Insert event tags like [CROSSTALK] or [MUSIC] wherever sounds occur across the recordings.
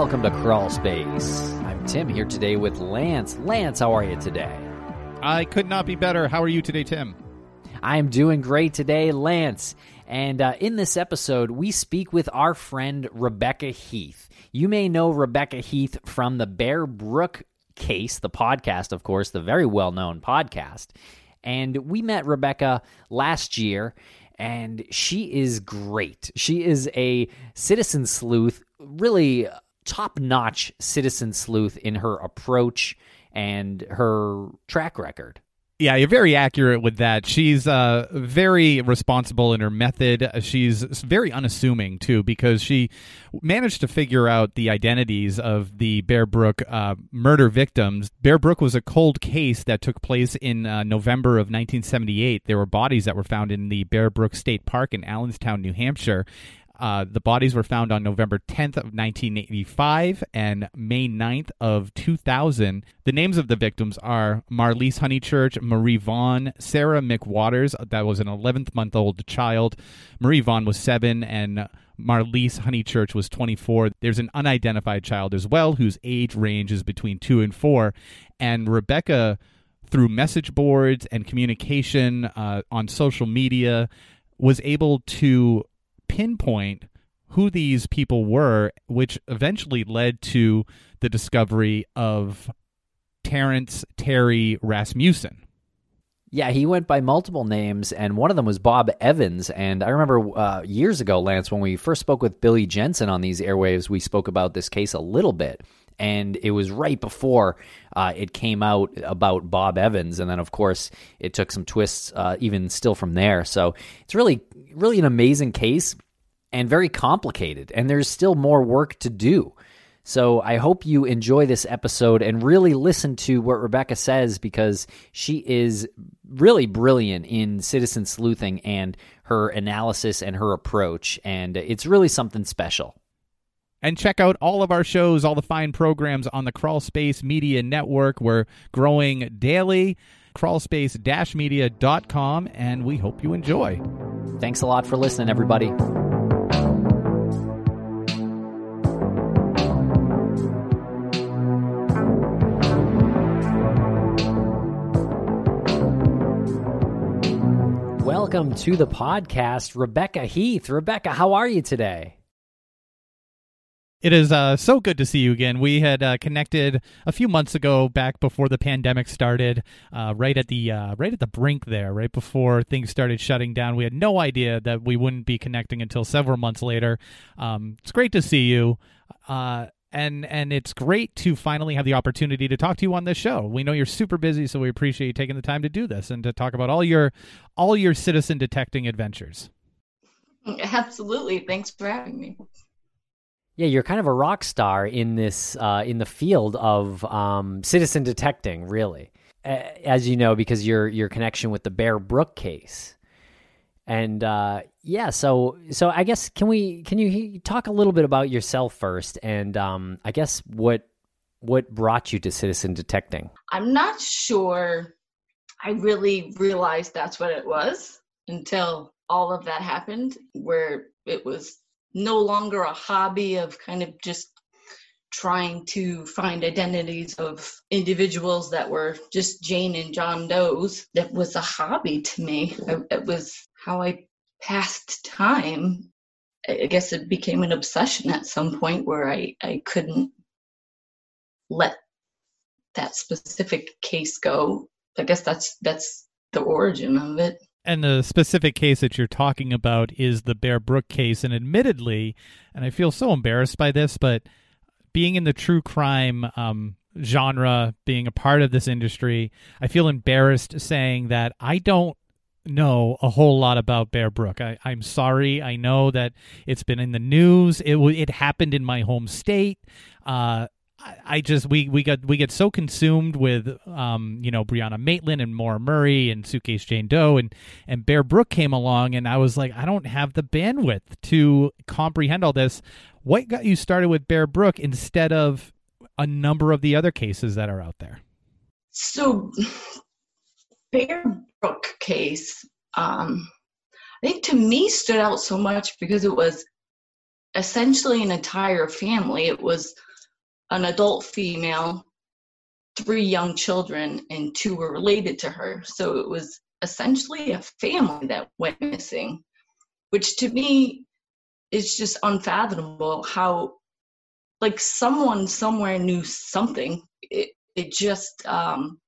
welcome to Crawl Space. I'm Tim here today with Lance. Lance, how are you today? I could not be better. How are you today, Tim? I'm doing great today, Lance. And uh, in this episode, we speak with our friend Rebecca Heath. You may know Rebecca Heath from the Bear Brook case, the podcast, of course, the very well known podcast. And we met Rebecca last year, and she is great. She is a citizen sleuth, really top notch citizen sleuth in her approach and her track record. Yeah, you're very accurate with that. She's uh, very responsible in her method. She's very unassuming too, because she managed to figure out the identities of the Bear Brook uh, murder victims. Bear Brook was a cold case that took place in uh, November of 1978. There were bodies that were found in the Bear Brook State Park in Allenstown, New Hampshire, uh, the bodies were found on November 10th of 1985 and May 9th of 2000. The names of the victims are Marlise Honeychurch, Marie Vaughn, Sarah McWaters, that was an 11th month old child. Marie Vaughn was seven, and Marlise Honeychurch was 24. There's an unidentified child as well, whose age range is between two and four. And Rebecca, through message boards and communication uh, on social media, was able to pinpoint who these people were, which eventually led to the discovery of Terrence Terry Rasmussen. Yeah, he went by multiple names, and one of them was Bob Evans. And I remember uh, years ago, Lance, when we first spoke with Billy Jensen on these airwaves, we spoke about this case a little bit. And it was right before uh, it came out about Bob Evans, and then of course it took some twists, uh, even still from there. So it's really, really an amazing case and very complicated, and there's still more work to do. So I hope you enjoy this episode and really listen to what Rebecca says because she is really brilliant in citizen sleuthing and her analysis and her approach, and it's really something special. And check out all of our shows, all the fine programs on the Crawlspace Media Network. We're growing daily. Crawlspace-media.com, and we hope you enjoy. Thanks a lot for listening, everybody. Welcome to the podcast, Rebecca Heath. Rebecca, how are you today? It is uh, so good to see you again. We had uh, connected a few months ago, back before the pandemic started, uh, right at the uh, right at the brink there, right before things started shutting down. We had no idea that we wouldn't be connecting until several months later. Um, it's great to see you. Uh, and and it's great to finally have the opportunity to talk to you on this show. We know you're super busy, so we appreciate you taking the time to do this and to talk about all your all your citizen detecting adventures. Absolutely, thanks for having me. Yeah, you're kind of a rock star in this uh, in the field of um, citizen detecting, really, as you know, because your your connection with the Bear Brook case. And uh, yeah, so so I guess can we can you talk a little bit about yourself first, and um, I guess what what brought you to citizen detecting? I'm not sure. I really realized that's what it was until all of that happened, where it was no longer a hobby of kind of just trying to find identities of individuals that were just Jane and John Doe's. That was a hobby to me. It was how I passed time. I guess it became an obsession at some point where I, I couldn't let that specific case go. I guess that's that's the origin of it. And the specific case that you're talking about is the Bear Brook case. And admittedly, and I feel so embarrassed by this, but being in the true crime um, genre, being a part of this industry, I feel embarrassed saying that I don't know a whole lot about Bear Brook. I, am sorry. I know that it's been in the news. It it happened in my home state. Uh, I, just we we got we get so consumed with um you know Brianna Maitland and Maura Murray and Suitcase Jane Doe and and Bear Brook came along and I was like I don't have the bandwidth to comprehend all this. What got you started with Bear Brook instead of a number of the other cases that are out there? So [SIGHS] Bear Brook case, um, I think to me stood out so much because it was essentially an entire family. It was an adult female, three young children, and two were related to her. So it was essentially a family that went missing, which to me is just unfathomable how like someone somewhere knew something. It it just um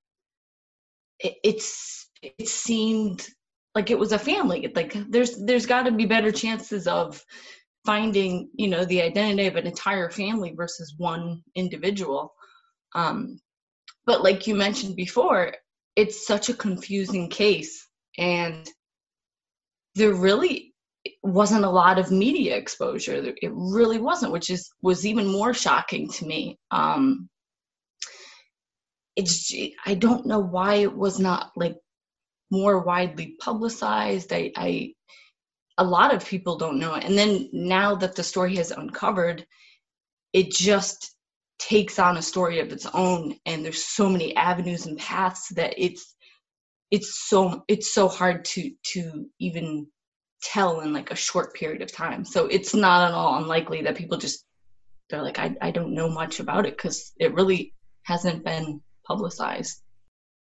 it, it's it seemed like it was a family like there's there's got to be better chances of finding you know the identity of an entire family versus one individual. Um but like you mentioned before it's such a confusing case and there really wasn't a lot of media exposure. It really wasn't which is was even more shocking to me. Um it's i don't know why it was not like more widely publicized. I i a lot of people don't know. It and then now that the story has uncovered it just takes on a story of its own. And there's so many avenues and paths that it's it's so it's so hard to to even tell in like a short period of time. So it's not at all unlikely that people just they're like i, I don't know much about it because it really hasn't been publicized.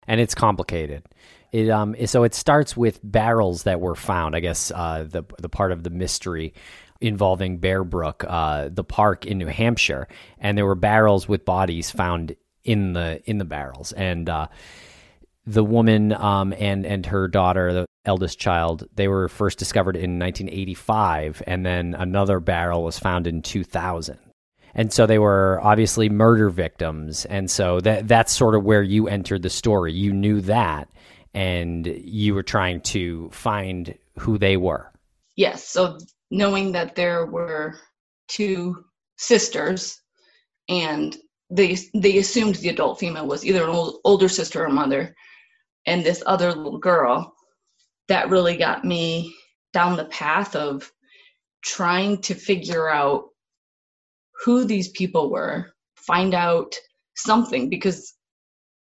And it's complicated it um so it starts with barrels that were found i guess uh the the part of the mystery involving Bear Brook, uh, the park in New Hampshire, and there were barrels with bodies found in the in the barrels, and uh, the woman um, and and her daughter, the eldest child, they were first discovered in 1985, and then another barrel was found in 2000. And so they were obviously murder victims, and so that that's sort of where you entered the story. You knew that, and you were trying to find who they were. Yes. So knowing that there were two sisters and they they assumed the adult female was either an old, older sister or mother and this other little girl that really got me down the path of trying to figure out who these people were find out something because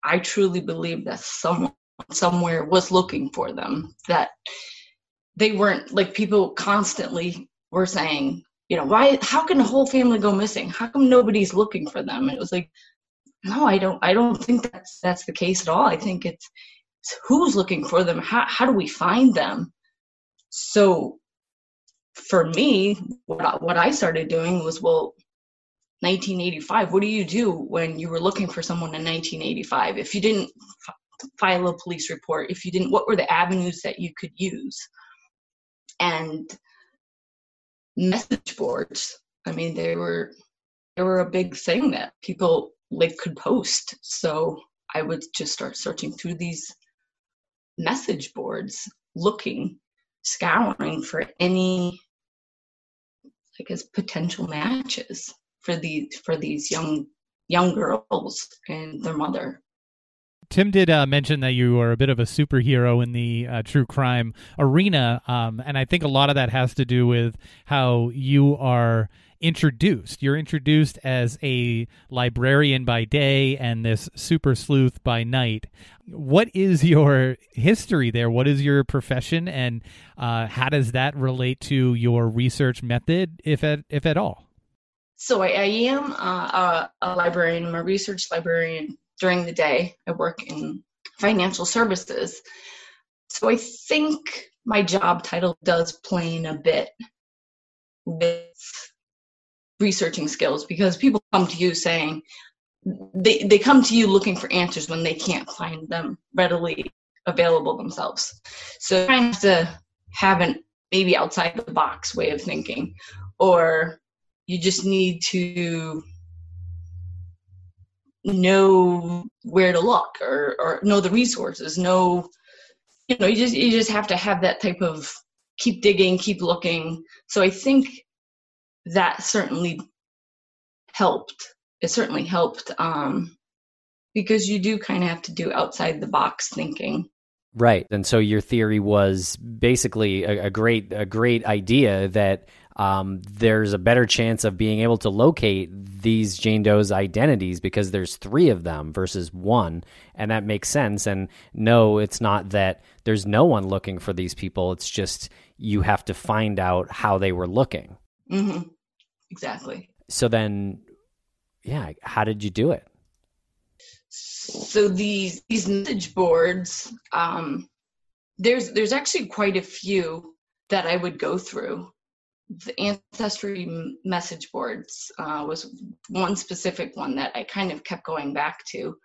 i truly believe that someone somewhere was looking for them that they weren't like people constantly were saying, you know, why how can a whole family go missing? How come nobody's looking for them? And it was like, no, I don't I don't think that's that's the case at all. I think it's, it's who's looking for them? How how do we find them? So for me, what I, what I started doing was well 1985 what do you do when you were looking for someone in 1985 if you didn't file a police report if you didn't what were the avenues that you could use? And message boards i mean they were they were a big thing that people like could post. So i would just start searching through these message boards looking scouring for any i guess potential matches for these for these young young girls and their mother Tim did uh, mention that you are a bit of a superhero in the uh, true crime arena, um, and I think a lot of that has to do with how you are introduced. You're introduced as a librarian by day and this super sleuth by night. What is your history there? What is your profession, and uh, how does that relate to your research method, if at if at all? So I, I am uh, a, a librarian. I'm a research librarian during the day. I work in financial services. So I think my job title does play in a bit with researching skills because people come to you saying they, they come to you looking for answers when they can't find them readily available themselves. So have to have an maybe outside the box way of thinking, or you just need to know where to look or, or know the resources know you know you just you just have to have that type of keep digging keep looking. So i think that certainly helped. It certainly helped um because you do kind of have to do outside the box thinking. Right and so your theory was basically a, a great a great idea that um, there's a better chance of being able to locate these Jane Doe's identities because there's three of them versus one, and that makes sense. And no, it's not that there's no one looking for these people. It's just you have to find out how they were looking. Mm-hmm. Exactly. So then, yeah, how did you do it? So these these message boards, um, there's there's actually quite a few that I would go through. The ancestry message boards uh, was one specific one that I kind of kept going back to.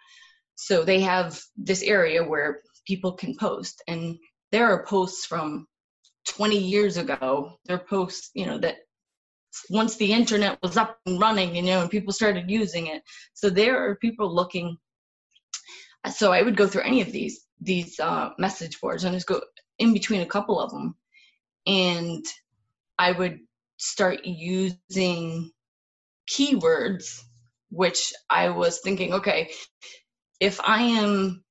So they have this area where people can post, and there are posts from 20 years ago. There are posts, you know, that once the internet was up and running, you know, and people started using it. So there are people looking. So I would go through any of these these uh, message boards and just go in between a couple of them, and I would start using keywords, which I was thinking, okay, if I am,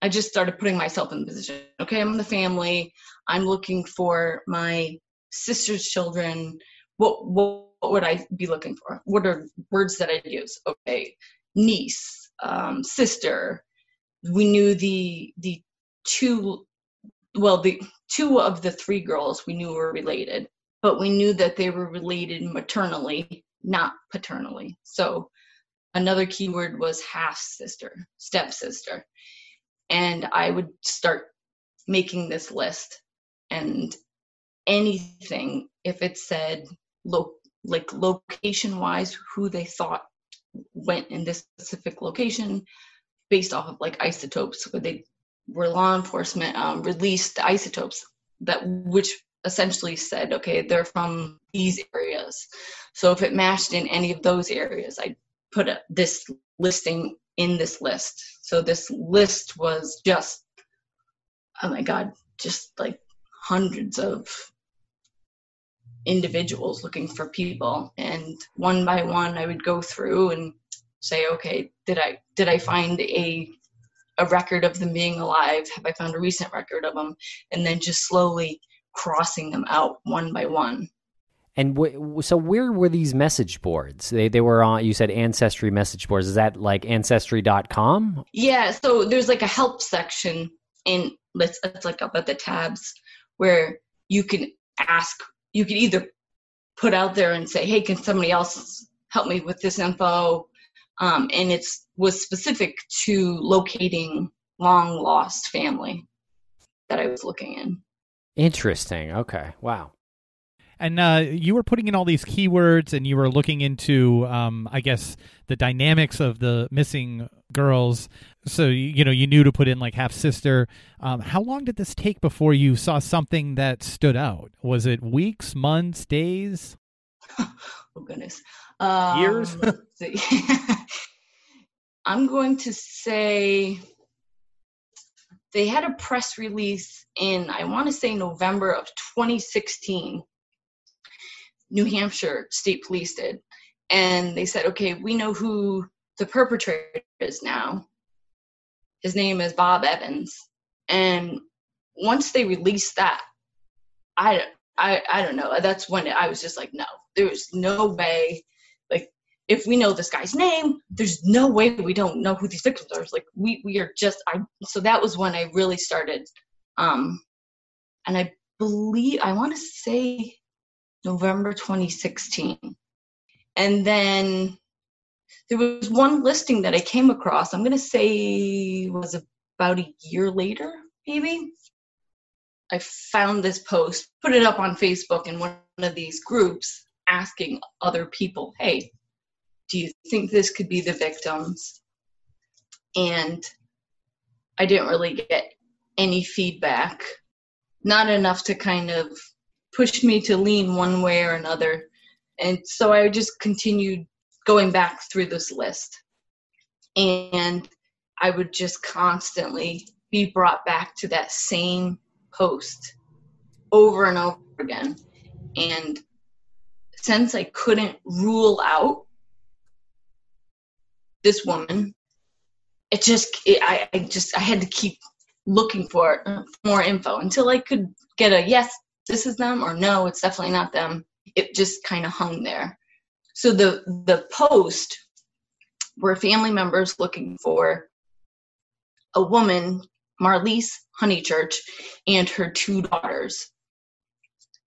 I just started putting myself in the position. Okay, I'm in the family. I'm looking for my sister's children what what, would I be looking for? What are words that I'd use? Okay, niece, um, sister. We knew the the two, well, the two of the three girls we knew were related, but we knew that they were related maternally, not paternally. So another keyword was half sister, stepsister, and I would start making this list and anything if it said lo- like location wise who they thought went in this specific location based off of like isotopes where they were law enforcement um, released the isotopes that which essentially said okay they're from these areas. So if it matched in any of those areas i put a, this listing in this list. So this list was just oh my god just like hundreds of individuals looking for people. And one by one i would go through and say okay did i did i find a a record of them being alive? Have i found a recent record of them? And then just slowly crossing them out one by one and w- so where were these message boards they they were on you said ancestry message boards is that like ancestry.com yeah so there's like a help section in let's it's like up at the tabs where you can ask you could either put out there and say, hey, can somebody else help me with this info? Um, and it was specific to locating long lost family that I was looking in. Interesting. Okay. Wow. And uh, you were putting in all these keywords, and you were looking into, um, I guess, the dynamics of the missing girls. So you know, you knew to put in like half sister. Um, how long did this take before you saw something that stood out? Was it weeks, months, days? [LAUGHS] oh goodness, um, years. [LAUGHS] I'm going to say they had a press release in I want to say November of 2016 New Hampshire State Police did. And they said, okay, we know who the perpetrator is now. His name is Bob Evans. And once they released that, I, I, I don't know. That's when I was just like, no, there's no way. If we know this guy's name, there's no way we don't know who these victims are. It's like we we are just. I so that was when I really started. Um, and I believe I want to say November 2016. And then there was one listing that I came across, I'm going to say was about a year later, maybe. I found this post, put it up on Facebook in one of these groups, asking other people, hey, do you think this could be the victims? And I didn't really get any feedback, not enough to kind of push me to lean one way or another. And so I just continued going back through this list. And I would just constantly be brought back to that same post over and over again. And since I couldn't rule out this woman, it just, it, I, I just, I had to keep looking for more info until I could get a yes, this is them or no, it's definitely not them. It just kind of hung there. So the the post were family members looking for a woman, Marlise Honeychurch, and her two daughters,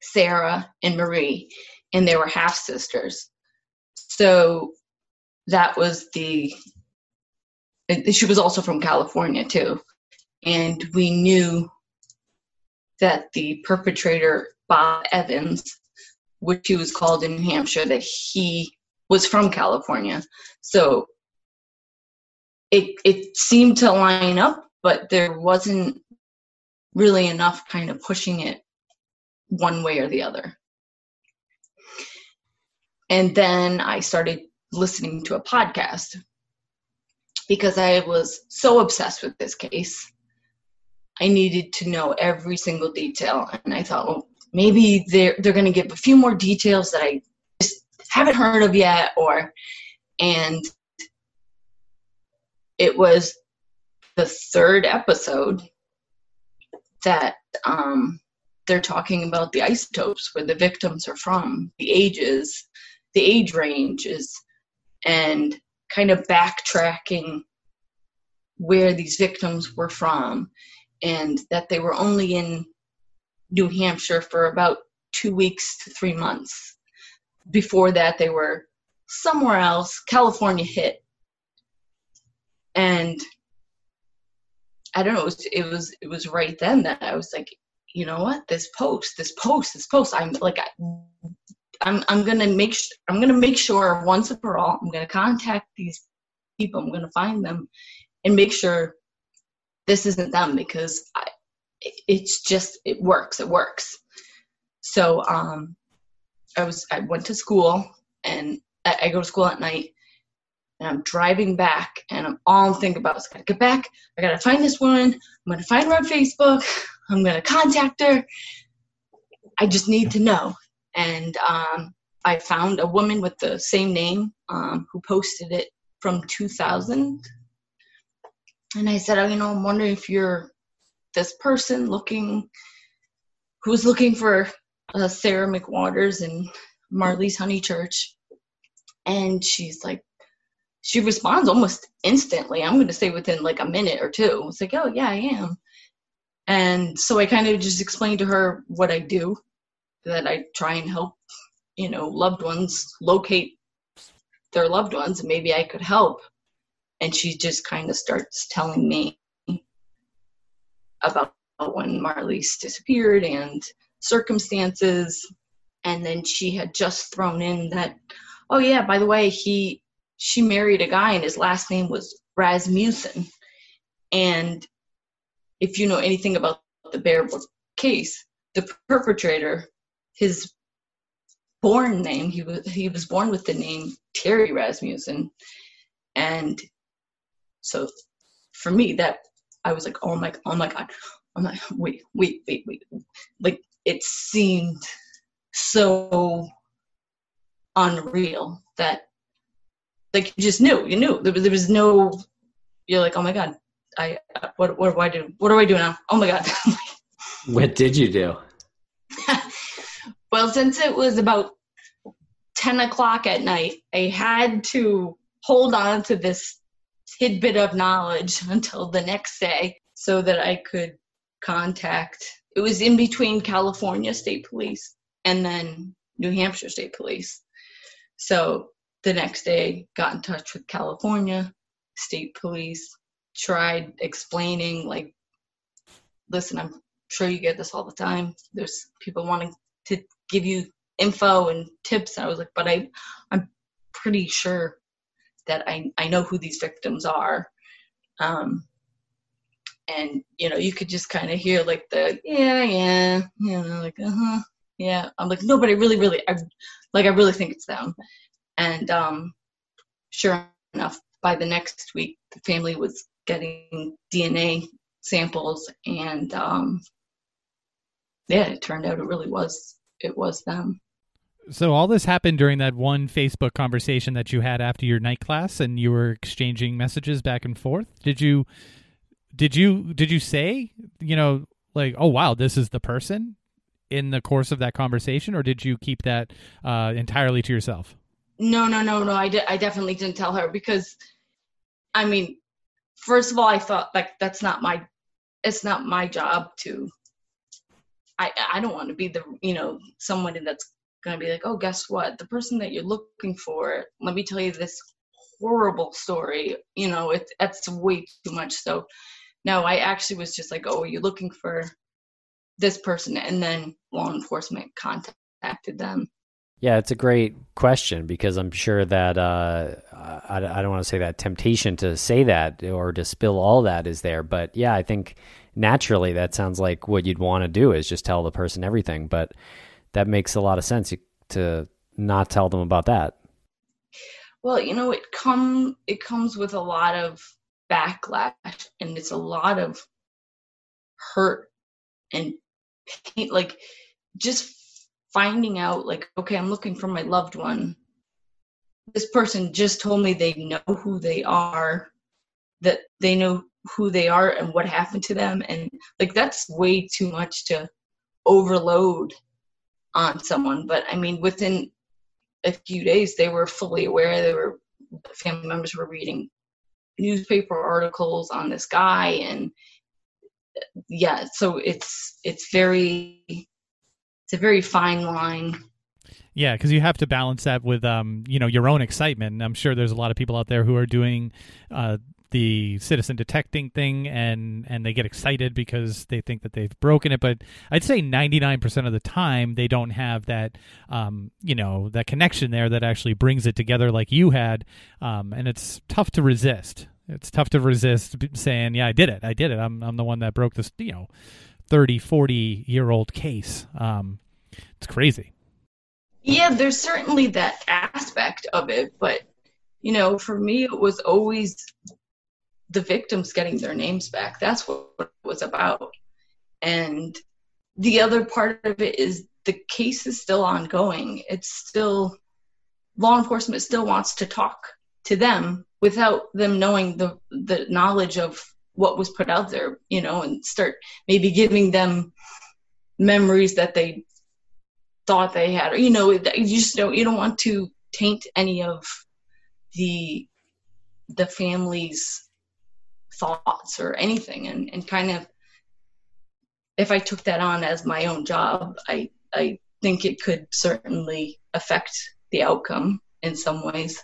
Sarah and Marie, and they were half sisters. So that was the she was also from California too. And we knew that the perpetrator, Bob Evans, which he was called in New Hampshire, that he was from California. So it it seemed to line up, but there wasn't really enough kind of pushing it one way or the other. And then I started listening to a podcast because I was so obsessed with this case. I needed to know every single detail, and I thought, well, maybe they're they're going to give a few more details that I just haven't heard of yet, or and it was the third episode that um, they're talking about the isotopes where the victims are from, the ages, the age ranges, and kind of backtracking where these victims were from and that they were only in New Hampshire for about two weeks to three months. Before that, they were somewhere else. California hit. And I don't know, it was, it was, it was right then that I was like, you know what, this post, this post, this post, I'm like, I, I'm I'm gonna make sh- I'm gonna make sure once and for all I'm gonna contact these people. I'm gonna find them and make sure this isn't them because I, it's just it works. It works. So um, I was I went to school and I, I go to school at night and I'm driving back and I'm all I'm thinking about is I gotta get back. I gotta find this woman. I'm gonna find her on Facebook. [LAUGHS] I'm gonna contact her. I just need to know and um, I found a woman with the same name um, who posted it from 2000. And I said, oh, you know, I'm wondering if you're this person looking, who's looking for uh, Sarah McWaters and Marlise Honeychurch. And she's like, she responds almost instantly. I'm going to say within like a minute or two. It's like, oh, yeah, I am. And so I kind of just explained to her what I do that I try and help, you know, loved ones locate their loved ones and maybe I could help. And she just kind of starts telling me about when Marlise disappeared and circumstances. And then she had just thrown in that, oh yeah, by the way, he she married a guy and his last name was Rasmussen. And if you know anything about the Bear Brook case, the perpetrator his born name. He was he was born with the name Terry Rasmussen, and so for me that I was like, oh my, oh my god, oh I'm like, wait, wait, wait, wait, like it seemed so unreal that like you just knew, you knew there was, there was no, you're like, oh my god, I what what do I do? What do I do now? Oh my god. [LAUGHS] what did you do? [LAUGHS] Well, since it was about 10 o'clock at night, I had to hold on to this tidbit of knowledge [LAUGHS] until the next day so that I could contact. It was in between California State Police and then New Hampshire State Police. So the next day, got in touch with California State Police, tried explaining, like, listen, I'm sure you get this all the time. There's people wanting to give you info and tips. And I was like, but I, I'm pretty sure that I, I know who these victims are. Um, and you know, you could just kind of hear like the yeah, yeah, you know, like uh huh, yeah. I'm like, no, but I really, really, I like, I really think it's them. And um, sure enough, by the next week, the family was getting DNA samples, and um, yeah, it turned out it really was it was them. So all this happened during that one Facebook conversation that you had after your night class and you were exchanging messages back and forth. Did you did you did you say, you know, like, "Oh wow, this is the person?" in the course of that conversation or did you keep that uh, entirely to yourself? No, no, no, no. I did I definitely didn't tell her because I mean, first of all, I thought like that's not my it's not my job to I I don't want to be the you know someone that's to be like, oh, guess what? The person that you're looking for, let me tell you this horrible story. You know, it's that's way too much. So no, I actually was just like, oh, are you looking for this person? And then law enforcement contacted them. Yeah, it's a great question because I'm sure that uh, I, I don't want to say that temptation to say that or to spill all that is there. But yeah, I think naturally that sounds like what you'd want to do is just tell the person everything. But that makes a lot of sense to not tell them about that. Well, you know, it come it comes with a lot of backlash and it's a lot of hurt and pain like just finding out like okay i'm looking for my loved one this person just told me they know who they are that they know who they are and what happened to them. And like that's way too much to overload on someone. But i mean within a few days they were fully aware. They were family members were reading newspaper articles on this guy. And yeah so it's it's very it's a very fine line. Yeah because you have to balance that with um you know your own excitement. And i'm sure there's a lot of people out there who are doing uh the citizen detecting thing and and they get excited because they think that they've broken it. But i'd say 99% of the time they don't have that um, you know that connection there that actually brings it together like you had. Um, and it's tough to resist. It's tough to resist saying yeah i did it. I did it. I'm, I'm the one that broke this you know 30 40 year old case. Um, it's crazy. Yeah there's certainly that aspect of it but you know for me it was always the victims getting their names back. That's what it was about. And the other part of it is the case is still ongoing. It's still law enforcement still wants to talk to them without them knowing the the knowledge of what was put out there, you know, and start maybe giving them memories that they thought they had, you know, you just don't you don't want to taint any of the the families thoughts or anything and, and kind of if I took that on as my own job, I I think it could certainly affect the outcome in some ways.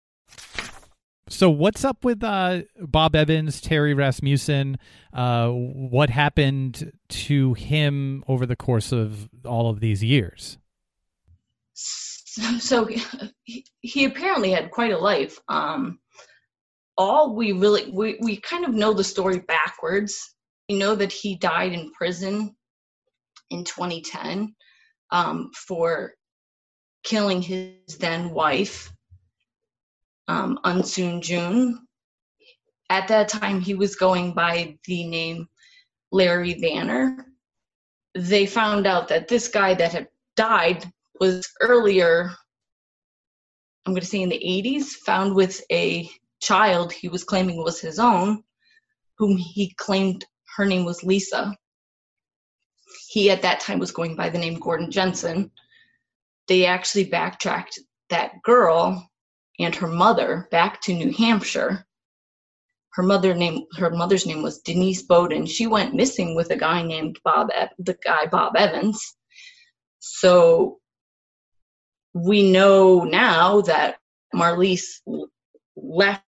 So what's up with uh, Bob Evans, Terry Rasmussen? Uh, what happened to him over the course of all of these years? So he, he apparently had quite a life. Um, all we really we, we kind of know the story backwards. We know that he died in prison in 2010 um, for killing his then wife um, Eunsoon Jun. At that time, he was going by the name Larry Vanner. They found out that this guy that had died was earlier, I'm going to say in the 80s, found with a child he was claiming was his own, whom he claimed her name was Lisa. He at that time was going by the name Gordon Jensen. They actually backtracked that girl and her mother back to New Hampshire. Her mother name her mother's name was Denise Beaudin. She went missing with a guy named Bob the guy Bob Evans. So we know now that Marlise left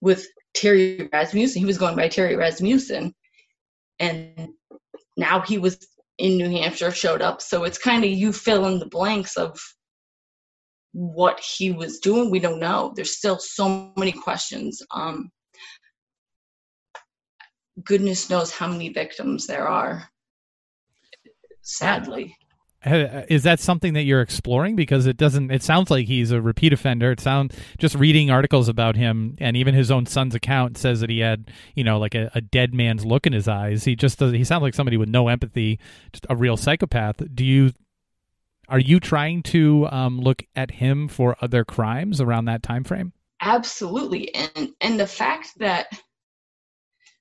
with Terry Rasmussen. He was going by Terry Rasmussen. And now he was in New Hampshire, showed up. So it's kind of you fill in the blanks of what he was doing we don't know. There's still so many questions. Um goodness knows how many victims there are sadly. Is that something that you're exploring? Because it doesn't it sounds like he's a repeat offender. It sounds just reading articles about him and even his own son's account says that he had you know like a, a dead man's look in his eyes. He just does he sounds like somebody with no empathy just a real psychopath. Do you are you trying to um, look at him for other crimes around that time frame absolutely and and the fact that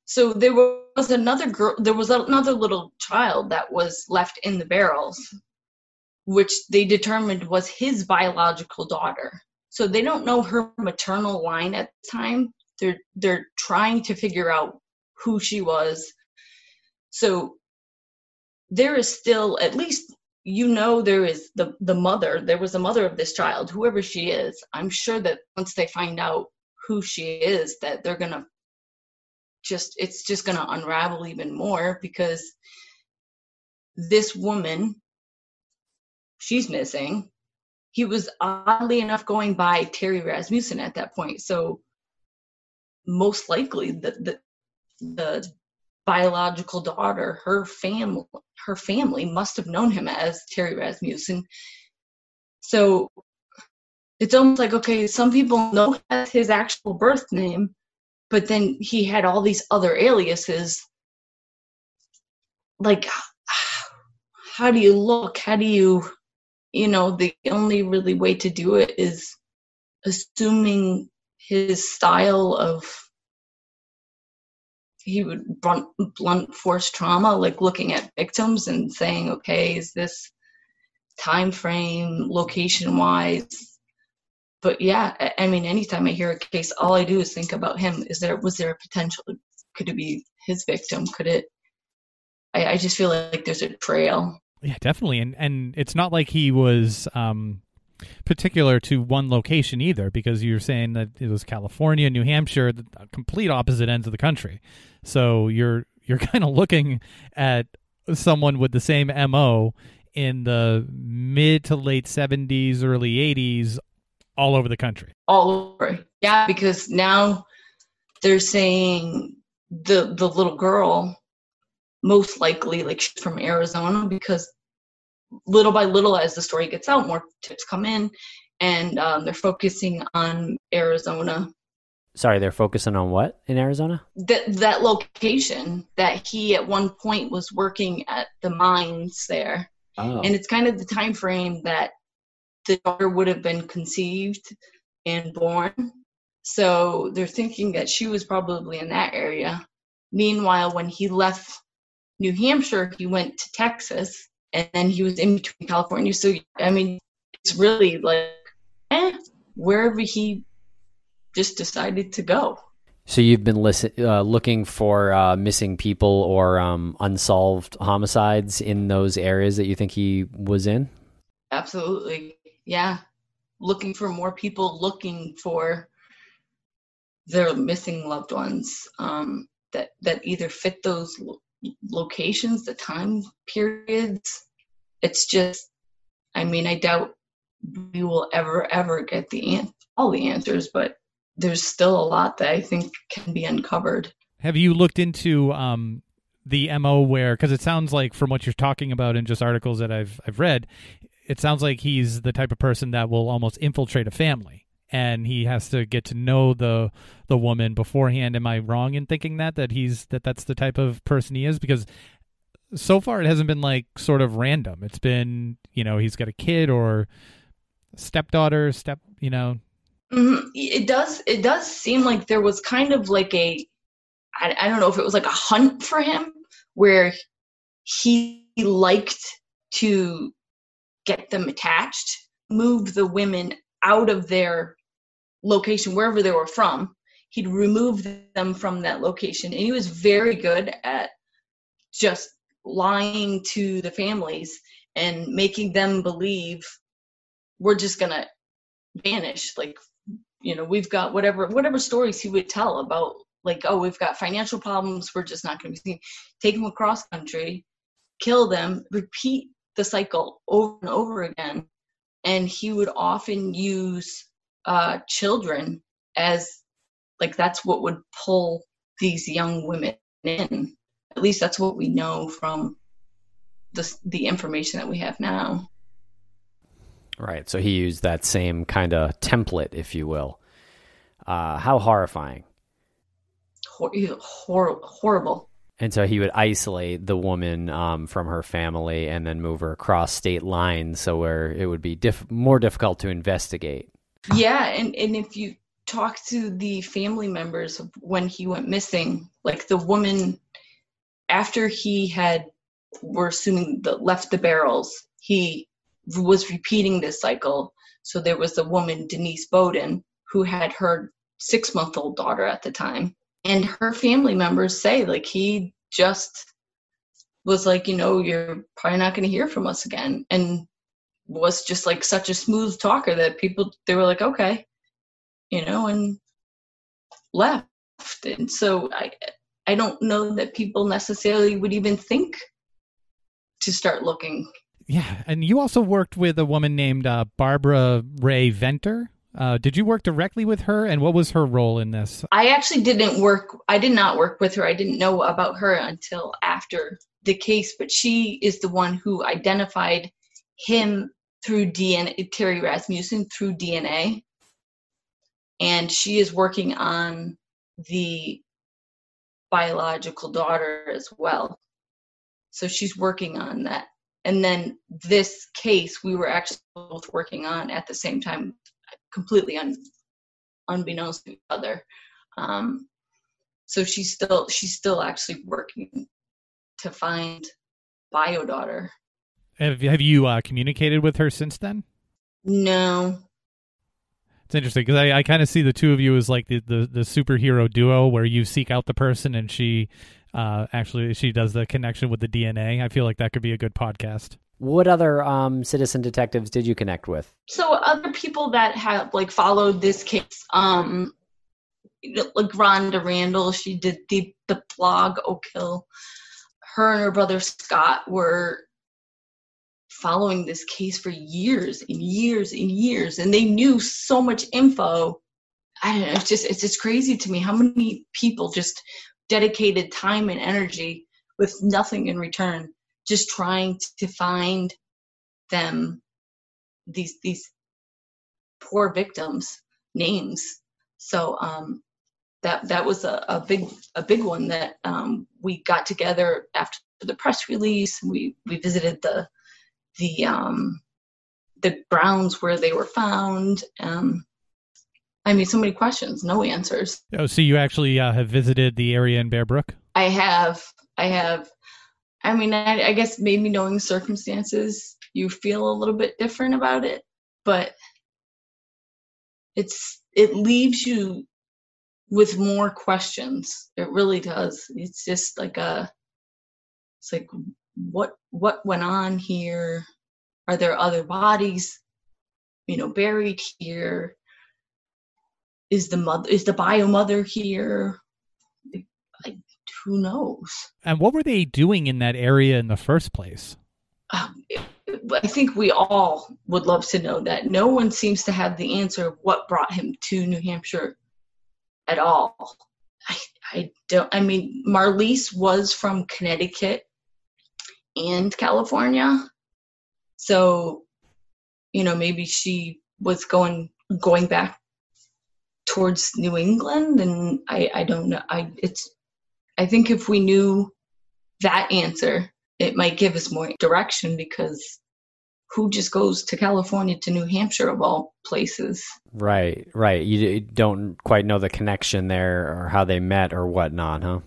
so there was another girl there was another little child that was left in the barrels which they determined was his biological daughter. So they don't know her maternal line at the time. They're they're trying to figure out who she was. So there is still at least you know there is the the mother there was a mother of this child whoever she is i'm sure that once they find out who she is that they're gonna just it's just gonna unravel even more because this woman she's missing. He was oddly enough going by Terry Rasmussen at that point. So most likely the the, the biological daughter, her family her family must have known him as Terry Rasmussen. So it's almost like okay, some people know his actual birth name, but then he had all these other aliases. Like, how do you look? How do you you know, the only really way to do it is assuming his style of he would blunt, blunt force trauma, like looking at victims and saying, okay, is this time frame, location wise? But yeah, I mean, anytime I hear a case, all I do is think about him. Is there was there a potential? Could it be his victim? Could it? I, I just feel like there's a trail yeah, definitely, and and it's not like he was um, particular to one location either, because you're saying that it was California, New Hampshire, the complete opposite ends of the country. So you're you're [LAUGHS] kind of looking at someone with the same mo in the mid to late 70s, early 80s, all over the country. All over, yeah, because now they're saying the the little girl most likely like she's from Arizona because little by little as the story gets out, more tips come in, and um, they're focusing on Arizona. Sorry, they're focusing on what in Arizona? That that location that he at one point was working at the mines there, oh. and it's kind of the time frame that the daughter would have been conceived and born. So they're thinking that she was probably in that area. Meanwhile, when he left New Hampshire, he went to Texas, and then he was in between California. So I mean, it's really like eh, wherever he just decided to go. So you've been listen, uh, looking for uh, missing people or um, unsolved homicides in those areas that you think he was in. Absolutely, yeah. Looking for more people looking for their missing loved ones um, that that either fit those locations, the time periods. It's just, I mean, I doubt we will ever, ever get the an- all the answers, but there's still a lot that I think can be uncovered. Have you looked into um, the mo where? Because it sounds like from what you're talking about in just articles that I've I've read, it sounds like he's the type of person that will almost infiltrate a family and he has to get to know the the woman beforehand. Am I wrong in thinking that that he's that that's the type of person he is? Because so far it hasn't been like sort of random. It's been you know he's got a kid or stepdaughter, step you know. Mm-hmm. It does. It does seem like there was kind of like a, I, I don't know if it was like a hunt for him where he liked to get them attached, move the women out of their location, wherever they were from, he'd remove them from that location. And he was very good at just lying to the families and making them believe we're just gonna vanish. Like, you know, we've got whatever whatever stories he would tell about like, oh, we've got financial problems, we're just not gonna be seen. Take them across country, kill them, repeat the cycle over and over again and he would often use uh, children as like that's what would pull these young women in. At least that's what we know from the the information that we have now. Right. So he used that same kind of template, if you will. Uh, how horrifying. Hor- hor- horrible. And so he would isolate the woman um, from her family and then move her across state lines, so where it would be diff- more difficult to investigate. Yeah, and and if you talk to the family members of when he went missing, like the woman after he had, we're assuming the left the barrels, he was repeating this cycle. So there was the woman Denise Beaudin who had her six month old daughter at the time and her family members say like he just was like you know you're probably not going to hear from us again and was just like such a smooth talker that people they were like okay you know and left and so i i don't know that people necessarily would even think to start looking yeah and you also worked with a woman named uh, barbara ray venter uh, did you work directly with her, and what was her role in this? I actually didn't work. I did not work with her. I didn't know about her until after the case. But she is the one who identified him through DNA. Terry Rasmussen through DNA, and she is working on the biological daughter as well. So she's working on that. And then this case, we were actually both working on at the same time completely un, unbeknownst to each other. Um, so she's still she's still actually working to find bio daughter. Have have you uh, communicated with her since then? No. It's interesting because I, I kind of see the two of you as like the, the, the superhero duo where you seek out the person and she uh, actually she does the connection with the DNA. I feel like that could be a good podcast. What other um, citizen detectives did you connect with? So other people that have like followed this case, um, like Rhonda Randall, she did the the blog Oak Hill. Her and her brother Scott were following this case for years and years and years, and they knew so much info. I don't know. It's just it's just crazy to me how many people just dedicated time and energy with nothing in return just trying to find them these these poor victims names so um that that was a, a big a big one that um we got together after the press release we we visited the the um the grounds where they were found um I mean, so many questions, no answers. Oh, so you actually uh, have visited the area in Bear Brook? I have. I have. I mean, I, I guess maybe knowing circumstances, you feel a little bit different about it, but it's it leaves you with more questions. It really does. It's just like a, it's like what what went on here? Are there other bodies, you know, buried here? Is the mother is the bio mother here? Like, who knows? And what were they doing in that area in the first place? Um, I think we all would love to know that. No one seems to have the answer of what brought him to New Hampshire at all. I, I don't. I mean, Marlise was from Connecticut and California, so you know maybe she was going going back towards New England, and I I don't know. I it's I think if we knew that answer, it might give us more direction because who just goes to California to New Hampshire of all places? Right, right. You don't quite know the connection there or how they met or whatnot, huh?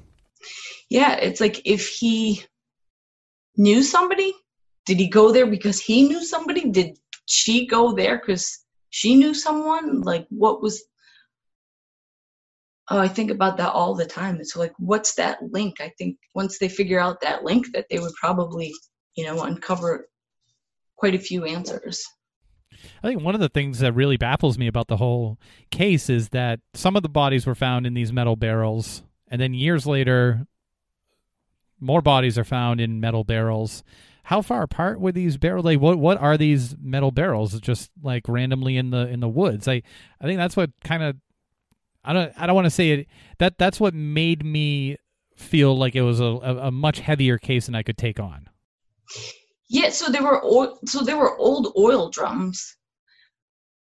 Yeah, it's like if he knew somebody, did he go there because he knew somebody? Did she go there because she knew someone? Like, what was oh i think about that all the time it's like what's that link i think once they figure out that link that they would probably you know uncover quite a few answers I think one of the things that really baffles me about the whole case is that some of the bodies were found in these metal barrels, and then years later, more bodies are found in metal barrels. how far apart were these barrels? Like, what what are these metal barrels? Just like randomly in the in the woods. I I think that's what kind of I don't I don't want to say it. That that's what made me feel like it was a, a, much heavier case than I could take on. Yeah, so there were oil, so there were old oil drums,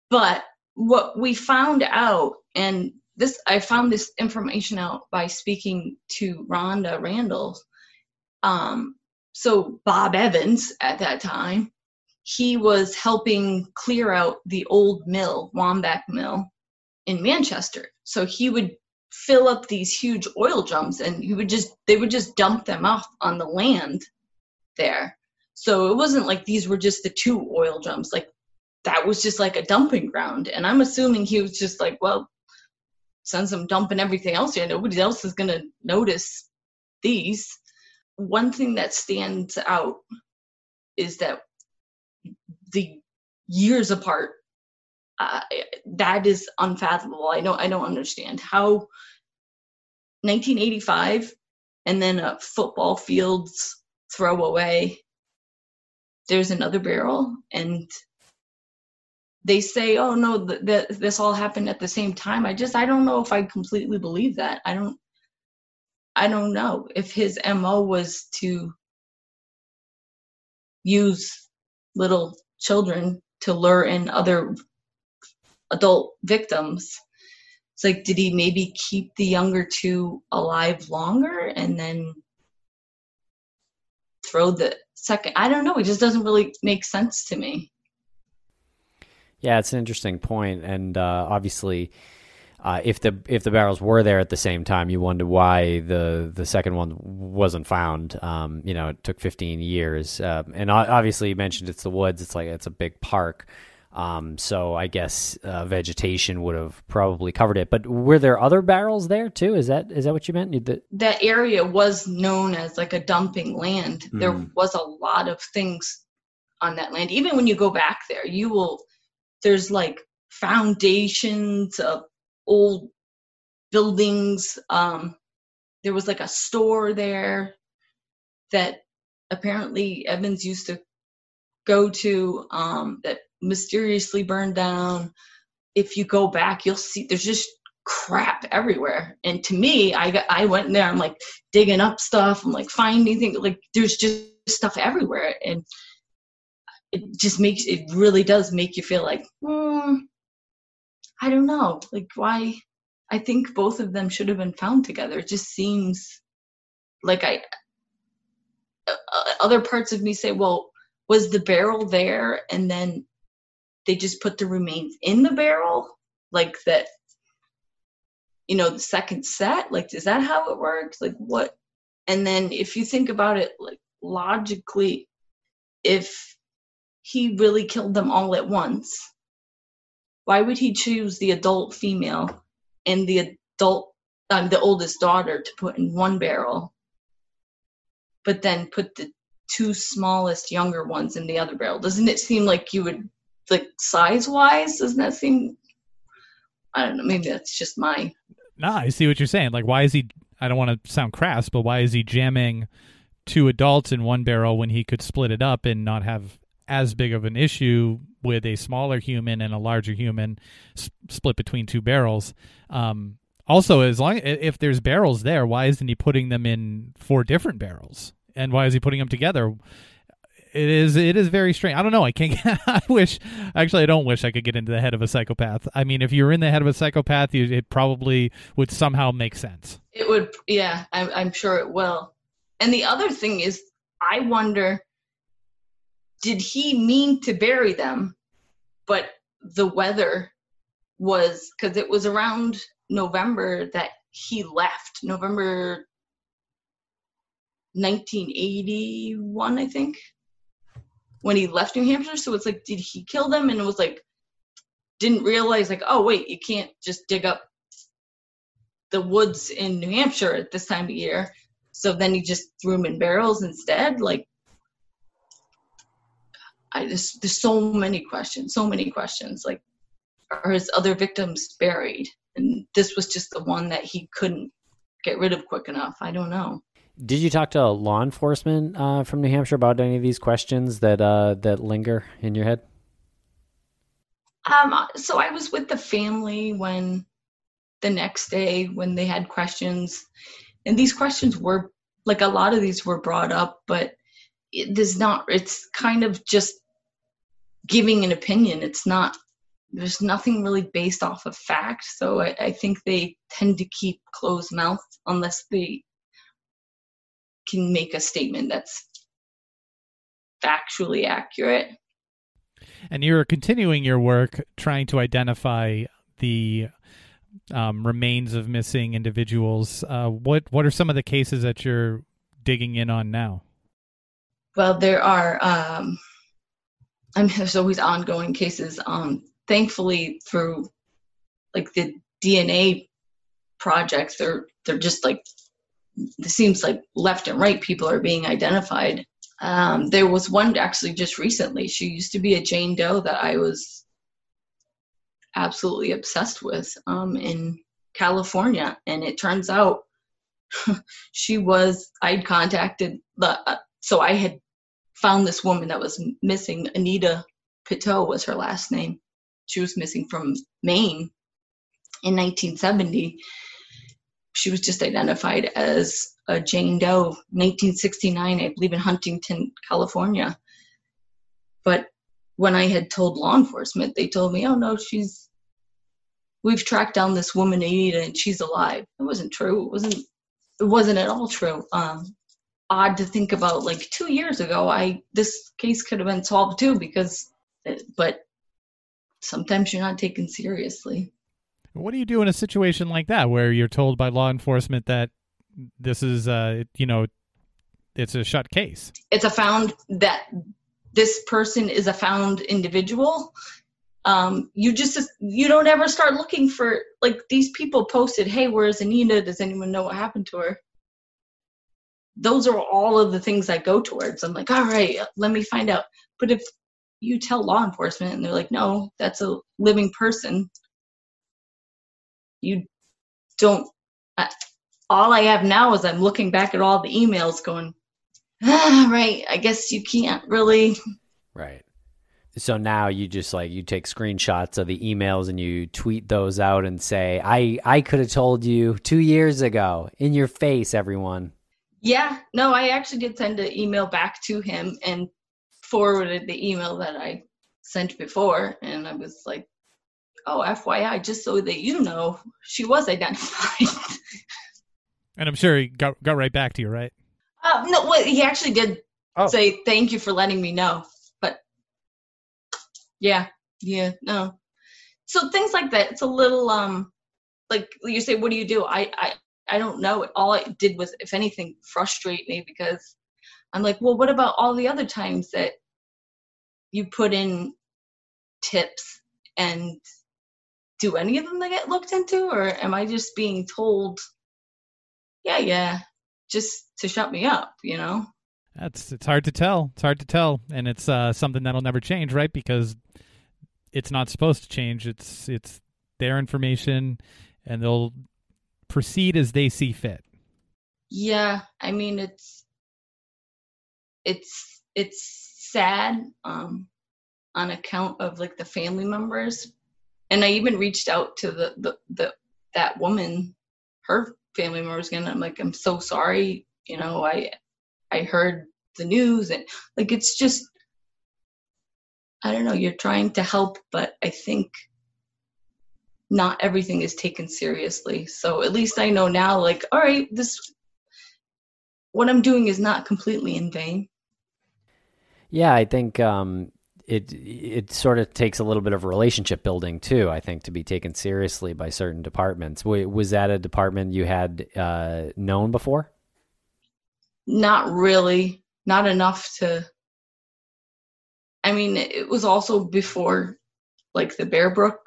but what we found out, and this I found this information out by speaking to Rhonda Randall. Um, so Bob Evans at that time, he was helping clear out the old mill, Waumbec Mill, in Manchester. So he would fill up these huge oil drums, and he would just they would just dump them off on the land there. So it wasn't like these were just the two oil drums. Like that was just like a dumping ground. And I'm assuming he was just like, well, since I'm dumping everything else here, nobody else is gonna notice these. One thing that stands out is that the years apart uh, that is unfathomable. I don't I don't understand how 1985 and then a football fields throw away There's another barrel, and they say, "Oh no, that th- this all happened at the same time." I just I don't know if I completely believe that. I don't I don't know if his mo was to use little children to lure in other adult victims. It's like, did he maybe keep the younger two alive longer and then throw the second? I don't know. It just doesn't really make sense to me. Yeah, it's an interesting point, and uh, obviously, uh, if the if the barrels were there at the same time, you wonder why the the second one wasn't found. Um, you know, it took 15 years, uh, and obviously, you mentioned it's the woods. It's like it's a big park. Um, so I guess uh, vegetation would have probably covered it. But were there other barrels there too? Is that is that what you meant? The- that area was known as like a dumping land. Mm. There was a lot of things on that land. Even when you go back there, you will there's like foundations of old buildings. Um, there was like a store there that apparently Evans used to go to um, that mysteriously burned down. If you go back, you'll see there's just crap everywhere. And to me, I got, I went there. I'm like digging up stuff. I'm like finding things. Like there's just stuff everywhere, and it just makes it really does make you feel like, hmm, I don't know, like why. I think both of them should have been found together. It just seems like I. Uh, other parts of me say, well, was the barrel there and then they just put the remains in the barrel like that you know the second set like is that how it works like what and then if you think about it like logically if he really killed them all at once why would he choose the adult female and the adult um, the oldest daughter to put in one barrel but then put the two smallest younger ones in the other barrel? Doesn't it seem like you would like size wise doesn't that seem i don't know maybe that's just my nah i see what you're saying. Like why is he i don't want to sound crass but why is he jamming two adults in one barrel when he could split it up and not have as big of an issue with a smaller human and a larger human split between two barrels um, also as long if there's barrels there why isn't he putting them in four different barrels and why is he putting them together it is it is very strange. I don't know. I can't. [LAUGHS] I wish. Actually, I don't wish I could get into the head of a psychopath. I mean, if you're in the head of a psychopath, you, it probably would somehow make sense. It would. Yeah, I'm, I'm sure it will. And the other thing is, I wonder, did he mean to bury them, but the weather was because it was around November that he left. November 1981, I think when he left New Hampshire. So it's like, did he kill them? And it was like, didn't realize like, oh wait, you can't just dig up the woods in New Hampshire at this time of year. So then he just threw them in barrels instead. Like, I just there's so many questions, so many questions. Like, are his other victims buried? And this was just the one that he couldn't get rid of quick enough. I don't know. Did you talk to law enforcement uh, from New Hampshire about any of these questions that uh, that linger in your head? Um, so I was with the family when the next day when they had questions, and these questions were like a lot of these were brought up, but it is not. It's kind of just giving an opinion. It's not. There's nothing really based off of fact, so I, I think they tend to keep closed mouth unless they can make a statement that's factually accurate. And you're continuing your work trying to identify the um, remains of missing individuals. Uh, what what are some of the cases that you're digging in on now? Well, there are. Um, I mean, there's always ongoing cases. Um, thankfully, through like the DNA projects, they're they're just like it seems like left and right people are being identified. Um, there was one actually just recently. She used to be a Jane Doe that I was absolutely obsessed with um, in California, and it turns out [LAUGHS] she was. I'd contacted the uh, so I had found this woman that was missing. Anita Piteau was her last name. She was missing from Maine in 1970 she was just identified as a Jane Doe, 1969, I believe, in Huntington, California. But when I had told law enforcement, they told me, "Oh no, she's we've tracked down this woman Anita, and she's alive." It wasn't true. It wasn't. It wasn't at all true. Um, odd to think about. Like two years ago, I this case could have been solved too because, but sometimes you're not taken seriously. What do you do in a situation like that where you're told by law enforcement that this is, uh, you know, it's a shut case? It's a found that this person is a found individual. Um, you just you don't ever start looking for like these people posted, "Hey, where's Anita? Does anyone know what happened to her?" Those are all of the things I go towards. I'm like, all right, let me find out. But if you tell law enforcement and they're like, no, that's a living person, you don't I, all i have now is i'm looking back at all the emails going ah, right i guess you can't really right so now you just like you take screenshots of the emails and you tweet those out and say i i could have told you two years ago in your face everyone yeah no i actually did send an email back to him and forwarded the email that i sent before and i was like oh, FYI, just so that you know, she was identified. [LAUGHS] and I'm sure he got got right back to you, right? Uh, no, well, he actually did oh. say thank you for letting me know. But yeah, yeah, no. So things like that. It's a little um, like you say, what do you do? I I I don't know. All I did was, if anything, frustrate me because I'm like, well, what about all the other times that you put in tips and do any of them get looked into? Or am i just being told yeah yeah just to shut me up you know? That's it's hard to tell. It's hard to tell. And it's uh, something that'll never change right? Because it's not supposed to change. It's it's their information and they'll proceed as they see fit yeah i mean it's it's it's sad um on account of like the family members and I even reached out to the the, the that woman, her family members again. I'm like, I'm so sorry. You know, I I heard the news and like it's just I don't know, you're trying to help, but I think not everything is taken seriously. So at least I know now, like, all right, this what I'm doing is not completely in vain. Yeah, I think um, it it sort of takes a little bit of relationship building too. I think to be taken seriously by certain departments. Was that a department you had uh, known before? Not really. Not enough to. I mean, it was also before, like the Bear Brook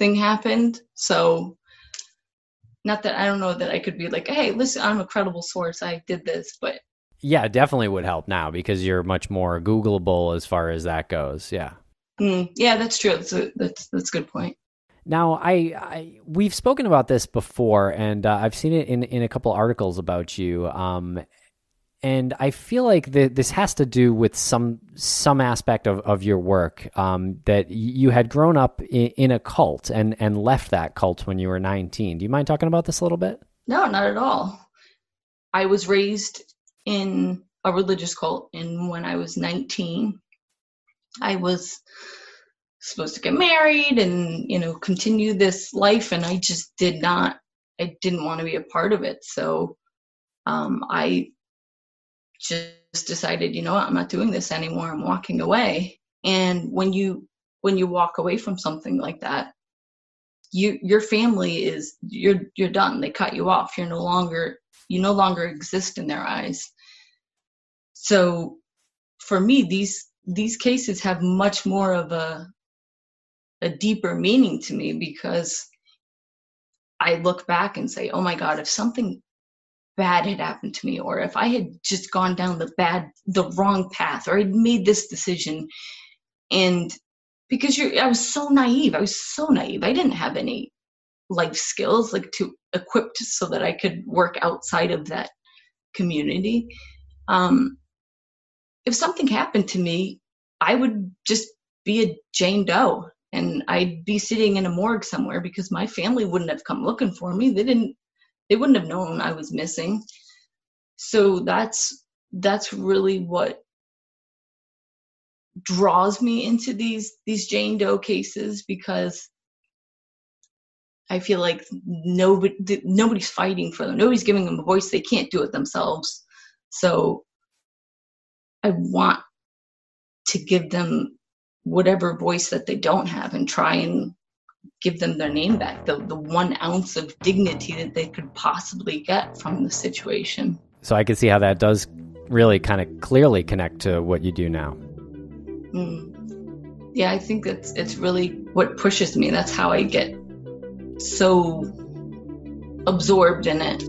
thing happened. So, not that I don't know that I could be like, hey, listen, I'm a credible source. I did this, but yeah, definitely would help now because you're much more Googleable as far as that goes. Yeah. Mm, yeah, that's true. That's a, that's that's a good point. Now, I, I we've spoken about this before, and uh, I've seen it in in a couple articles about you. Um, and I feel like the, this has to do with some some aspect of, of your work um, that you had grown up in, in, a cult and and left that cult when you were 19. Do you mind talking about this a little bit? No, not at all. I was raised in a religious cult, and when I was 19, I was supposed to get married and you know continue this life, and I just did not. I didn't want to be a part of it, so um, I just decided, you know what, I'm not doing this anymore. I'm walking away. And when you when you walk away from something like that, you your family is you're you're done. They cut you off. You're no longer you no longer exist in their eyes. So for me, these these cases have much more of a a deeper meaning to me because I look back and say, oh my God, if something bad had happened to me or if i had just gone down the bad the wrong path or i'd made this decision. And because you're i was so naive i was so naive. I didn't have any life skills like to equipped so that i could work outside of that community. Um if something happened to me i would just be a jane doe and i'd be sitting in a morgue somewhere because my family wouldn't have come looking for me. They didn't they wouldn't have known I was missing. So that's that's really what draws me into these these Jane Doe cases because I feel like nobody nobody's fighting for them. Nobody's giving them a voice. They can't do it themselves. So I want to give them whatever voice that they don't have and try and give them their name back, the, the one ounce of dignity that they could possibly get from the situation. So I can see how that does really kind of clearly connect to what you do now. Mm. Yeah, I think that's it's really what pushes me. That's how I get so absorbed in it.